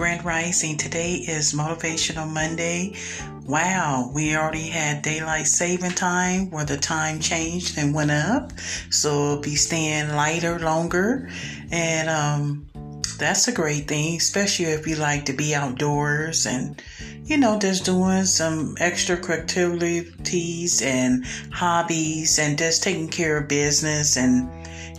Grand Rising. Today is Motivational Monday. Wow, we already had daylight saving time where the time changed and went up. So be staying lighter longer. And um, that's a great thing, especially if you like to be outdoors and, you know, just doing some extra activities and hobbies and just taking care of business and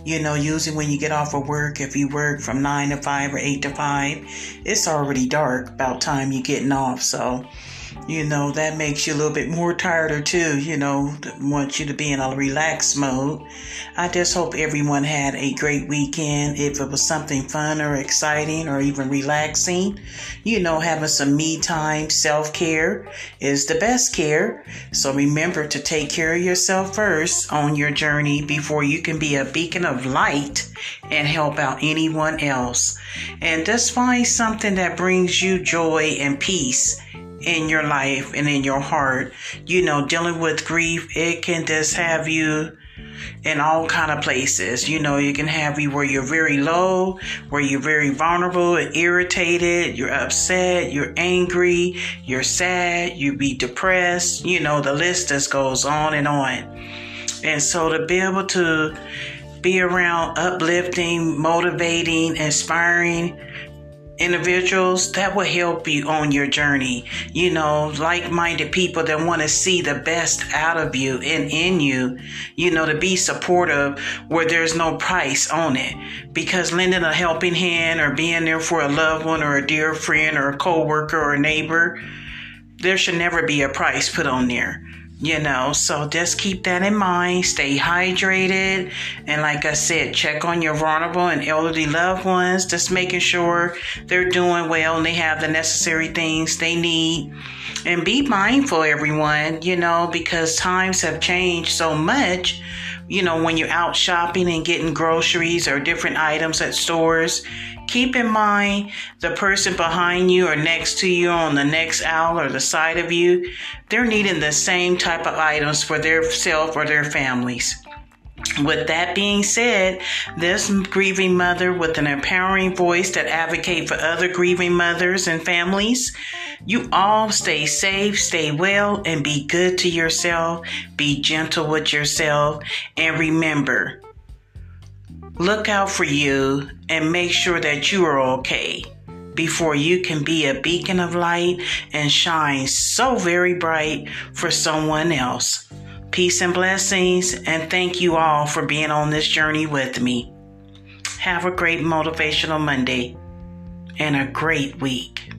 you know, usually when you get off of work, if you work from nine to five or eight to five, it's already dark about time you're getting off. So, you know, that makes you a little bit more tired or too, you know, want you to be in a relaxed mode. I just hope everyone had a great weekend. If it was something fun or exciting or even relaxing, you know, having some me time, self care is the best care. So remember to take care of yourself first on your journey before you can be a beacon of light and help out anyone else. And just find something that brings you joy and peace in your life and in your heart. You know, dealing with grief, it can just have you in all kind of places. You know, you can have you where you're very low, where you're very vulnerable and irritated, you're upset, you're angry, you're sad, you be depressed. You know, the list just goes on and on. And so to be able to be around uplifting, motivating, inspiring individuals that will help you on your journey. You know, like minded people that want to see the best out of you and in you, you know, to be supportive where there's no price on it. Because lending a helping hand or being there for a loved one or a dear friend or a coworker or a neighbor, there should never be a price put on there you know so just keep that in mind. Stay hydrated. And like i said check on your vulnerable and elderly loved ones. Just making sure they're doing well and they have the necessary things they need. And be mindful everyone you know because times have changed so much you know when you're out shopping and getting groceries or different items at stores Keep in mind the person behind you or next to you on the next aisle or the side of you, they're needing the same type of items for their self or their families. With that being said, this grieving mother with an empowering voice that advocate for other grieving mothers and families, you all stay safe, stay well, and be good to yourself. Be gentle with yourself. And remember, Look out for you and make sure that you are okay before you can be a beacon of light and shine so very bright for someone else. Peace and blessings, and thank you all for being on this journey with me. Have a great motivational Monday and a great week.